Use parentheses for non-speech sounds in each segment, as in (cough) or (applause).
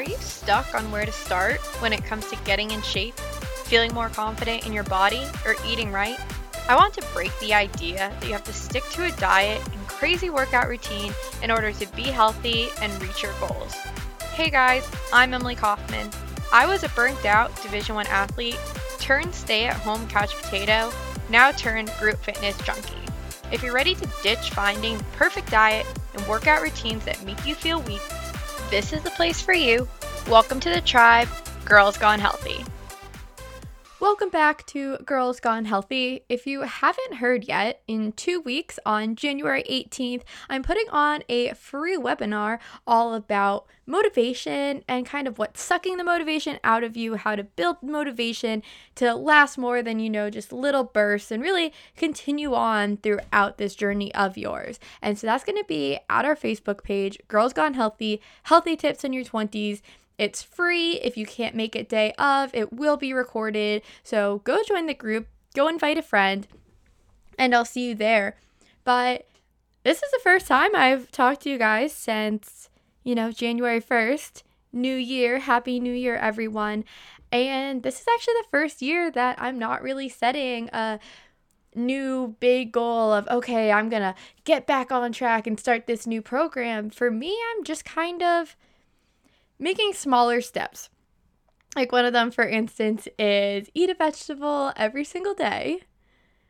Are you stuck on where to start when it comes to getting in shape, feeling more confident in your body, or eating right? I want to break the idea that you have to stick to a diet and crazy workout routine in order to be healthy and reach your goals. Hey guys, I'm Emily Kaufman. I was a burnt out Division 1 athlete, turned stay-at-home couch potato, now turned group fitness junkie. If you're ready to ditch finding the perfect diet and workout routines that make you feel weak, this is the place for you. Welcome to the tribe, Girls Gone Healthy. Welcome back to Girls Gone Healthy. If you haven't heard yet, in two weeks on January 18th, I'm putting on a free webinar all about motivation and kind of what's sucking the motivation out of you, how to build motivation to last more than you know, just little bursts, and really continue on throughout this journey of yours. And so that's going to be at our Facebook page, Girls Gone Healthy, Healthy Tips in Your 20s. It's free. If you can't make it day of, it will be recorded. So go join the group, go invite a friend, and I'll see you there. But this is the first time I've talked to you guys since, you know, January 1st. New Year. Happy New Year, everyone. And this is actually the first year that I'm not really setting a new big goal of, okay, I'm going to get back on track and start this new program. For me, I'm just kind of making smaller steps. Like one of them, for instance, is eat a vegetable every single day,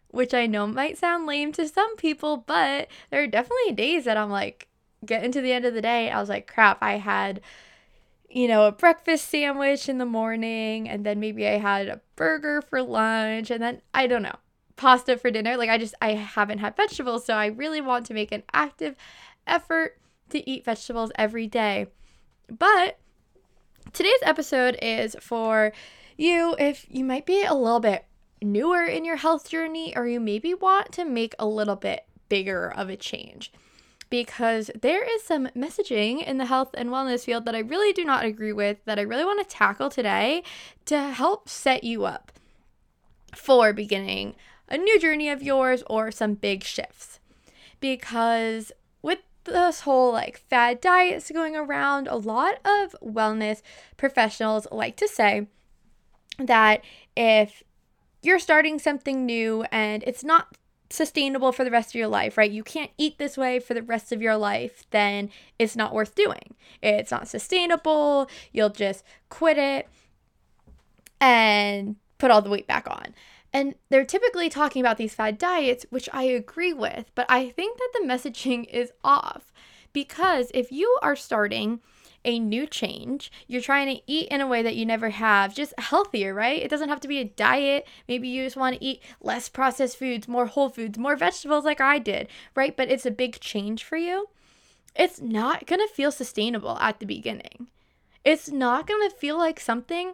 which I know might sound lame to some people, but there are definitely days that I'm like, getting to the end of the day, I was like, crap, I had, you know, a breakfast sandwich in the morning, and then maybe I had a burger for lunch, and then I don't know, pasta for dinner. Like, I just, I haven't had vegetables, so I really want to make an active effort to eat vegetables every day. But today's episode is for you if you might be a little bit newer in your health journey or you maybe want to make a little bit bigger of a change. Because there is some messaging in the health and wellness field that I really do not agree with, that I really want to tackle today to help set you up for beginning a new journey of yours or some big shifts. Because this whole like fad diets going around, a lot of wellness professionals like to say that if you're starting something new and it's not sustainable for the rest of your life, right? You can't eat this way for the rest of your life, then it's not worth doing. It's not sustainable. You'll just quit it and put all the weight back on. And they're typically talking about these fad diets, which I agree with, but I think that the messaging is off because if you are starting a new change, you're trying to eat in a way that you never have, just healthier, right? It doesn't have to be a diet. Maybe you just want to eat less processed foods, more whole foods, more vegetables like I did, right? But it's a big change for you. It's not going to feel sustainable at the beginning. It's not going to feel like something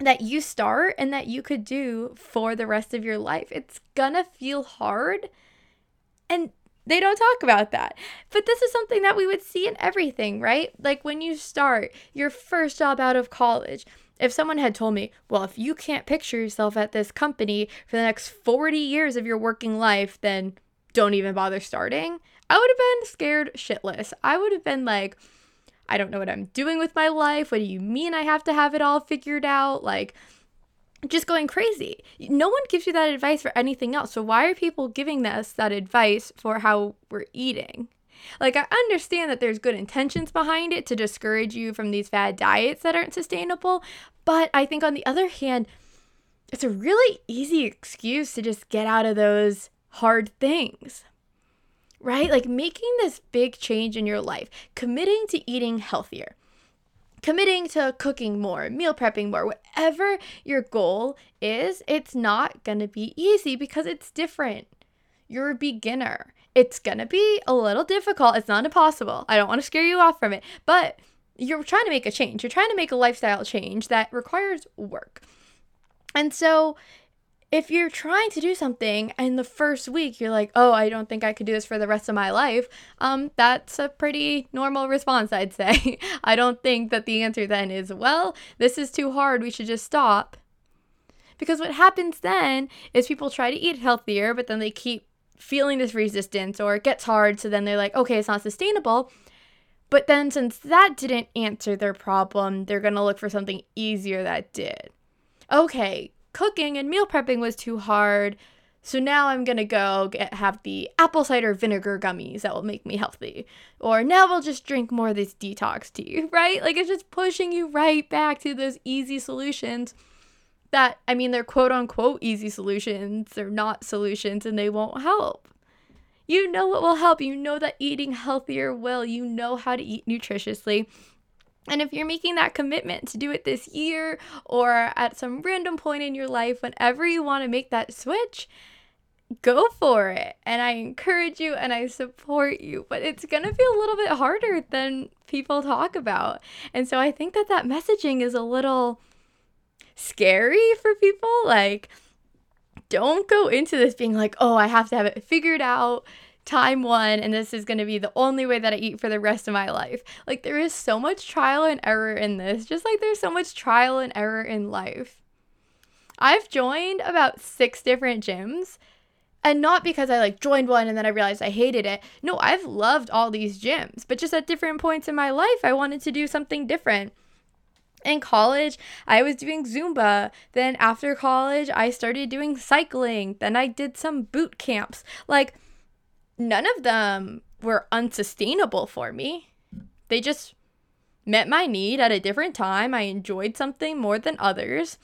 that you start and that you could do for the rest of your life. It's gonna feel hard. And they don't talk about that. But this is something that we would see in everything, right? Like when you start your first job out of college. If someone had told me, well, if you can't picture yourself at this company for the next 40 years of your working life, then don't even bother starting, I would have been scared shitless. I would have been like, I don't know what I'm doing with my life. What do you mean I have to have it all figured out? Like, just going crazy. No one gives you that advice for anything else. So, why are people giving us that advice for how we're eating? Like, I understand that there's good intentions behind it to discourage you from these fad diets that aren't sustainable. But I think, on the other hand, it's a really easy excuse to just get out of those hard things right? Like making this big change in your life, committing to eating healthier, committing to cooking more, meal prepping more, whatever your goal is, it's not going to be easy because it's different. You're a beginner. It's going to be a little difficult. It's not impossible. I don't want to scare you off from it, but you're trying to make a change. You're trying to make a lifestyle change that requires work. And so if you're trying to do something and the first week you're like, oh, I don't think I could do this for the rest of my life, um, that's a pretty normal response, I'd say. (laughs) I don't think that the answer then is, well, this is too hard, we should just stop. Because what happens then is people try to eat healthier, but then they keep feeling this resistance or it gets hard, so then they're like, okay, it's not sustainable. But then, since that didn't answer their problem, they're gonna look for something easier that did. Okay, cooking and meal prepping was too hard, so now I'm gonna go get have the apple cider vinegar gummies that will make me healthy. Or now we'll just drink more of this detox tea, (laughs) right? Like it's just pushing you right back to those easy solutions that, I mean, they're quote unquote easy solutions. They're not solutions and they won't help. You know what will help. You know that eating healthier will. You know how to eat nutritiously. And if you're making that commitment to do it this year or at some random point in your life, whenever you want to make that switch, go for it. And I encourage you and I support you, but it's going to be a little bit harder than people talk about. And so I think that that messaging is a little scary for people. Like, don't go into this being like, oh, I have to have it figured out time one and this is going to be the only way that I eat for the rest of my life. Like there is so much trial and error in this, just like there's so much trial and error in life. I've joined about 6 different gyms and not because I like joined one and then I realized I hated it. No, I've loved all these gyms, but just at different points in my life I wanted to do something different in college, I was doing Zumba. Then after college, I started doing cycling. Then I did some boot camps. Like, none of them were unsustainable for me. They just met my need at a different time. I enjoyed something more than others.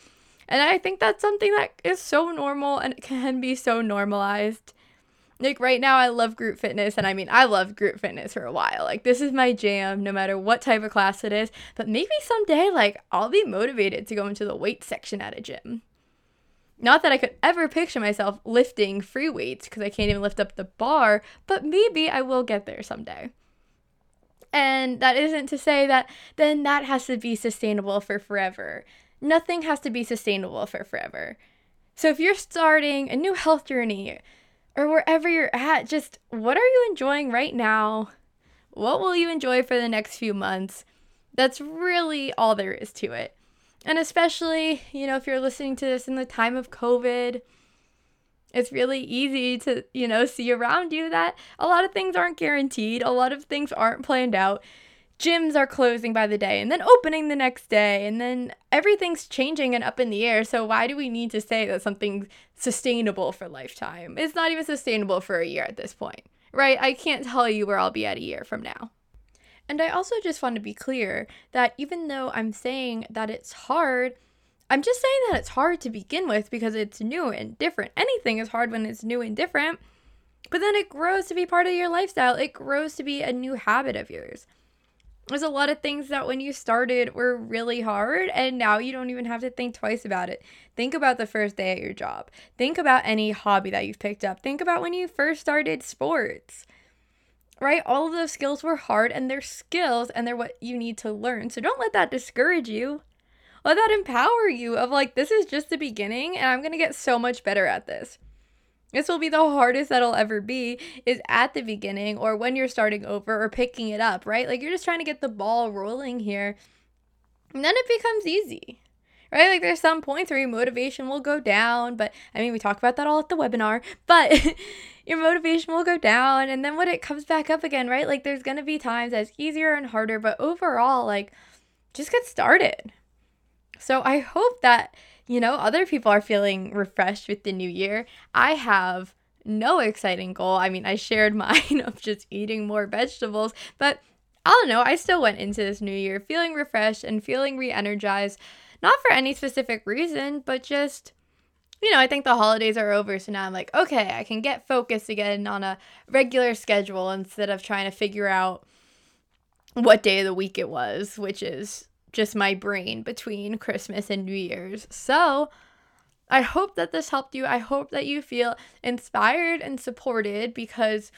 And I think that's something that is so normal and (laughs) can be so normalized. Like right now, I love group fitness, and I mean, I loved group fitness for a while. Like, this is my jam, no matter what type of class it is. But maybe someday, like, I'll be motivated to go into the weight section at a gym. Not that I could ever picture myself lifting free weights because I can't even lift up the bar, but maybe I will get there someday. And that isn't to say that then that has to be sustainable for forever. Nothing has to be sustainable for forever. So if you're starting a new health journey, or wherever you're at, just what are you enjoying right now? What will you enjoy for the next few months? That's really all there is to it. And especially, you know, if you're listening to this in the time of COVID, it's really easy to, you know, see around you that a lot of things aren't guaranteed, a lot of things aren't planned out. Gyms are closing by the day and then opening the next day and then everything's changing and up in the air. So why do we need to say that something's sustainable for lifetime? It's not even sustainable for a year at this point right? I can't tell you where i'll be at a year from now and i also just want to be clear that even though i'm saying that it's hard i'm just saying that it's hard to begin with because it's new and different anything is hard when it's new and different but then it grows to be part of your lifestyle it grows to be a new habit of yours there's a lot of things that when you started were really hard and now you don't even have to think twice about it. Think about the first day at your job. Think about any hobby that you've picked up. Think about when you first started sports. Right? All of those skills were hard and they're skills and they're what you need to learn. So don't let that discourage you. Let that empower you of like this is just the beginning and I'm going to get so much better at this. This will be the hardest that'll ever be is at the beginning or when you're starting over or picking it up, right? Like you're just trying to get the ball rolling here. And then it becomes easy. Right? Like there's some points where your motivation will go down, but I mean we talk about that all at the webinar, (laughs) but (laughs) your motivation will go down and then when it comes back up again, right? Like there's going to be times that's easier and harder, but overall like just get started. So I hope that you know, other people are feeling refreshed with the new year. I have no exciting goal. I mean, I shared (laughs) mine of just eating more vegetables, but I don't know. I still went into this new year feeling refreshed and feeling re energized, not for any specific reason, but just, you know, I think the holidays are over. So now I'm like, okay, I can get focused again on a regular schedule instead of trying to figure out what day of the week it was, which is just my brain between Christmas and New Year's. So, I hope that this helped you. I hope that you feel inspired and supported because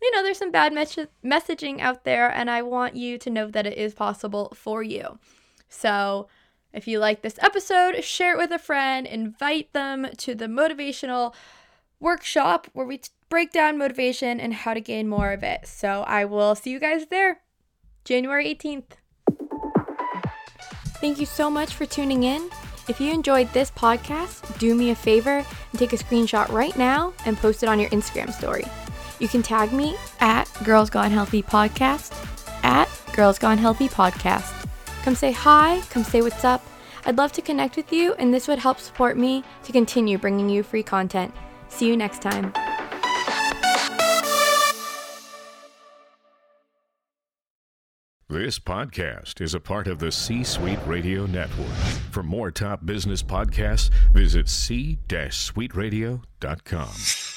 you know, there's some bad mes- messaging out there, and I want you to know that it is possible for you. So, if you like this episode, share it with a friend, invite them to the motivational workshop where we break down motivation and how to gain more of it. So, I will see you guys there, January 18th. Thank you so much for tuning in. If you enjoyed this podcast, do me a favor and take a screenshot right now and post it on your Instagram story. You can tag me at Girls Gone Healthy Podcast, at Girls Gone Healthy podcast. Come say hi, come say what's up. I'd love to connect with you, and this would help support me to continue bringing you free content. See you next time. This podcast is a part of the C Suite Radio Network. For more top business podcasts, visit c-suiteradio.com.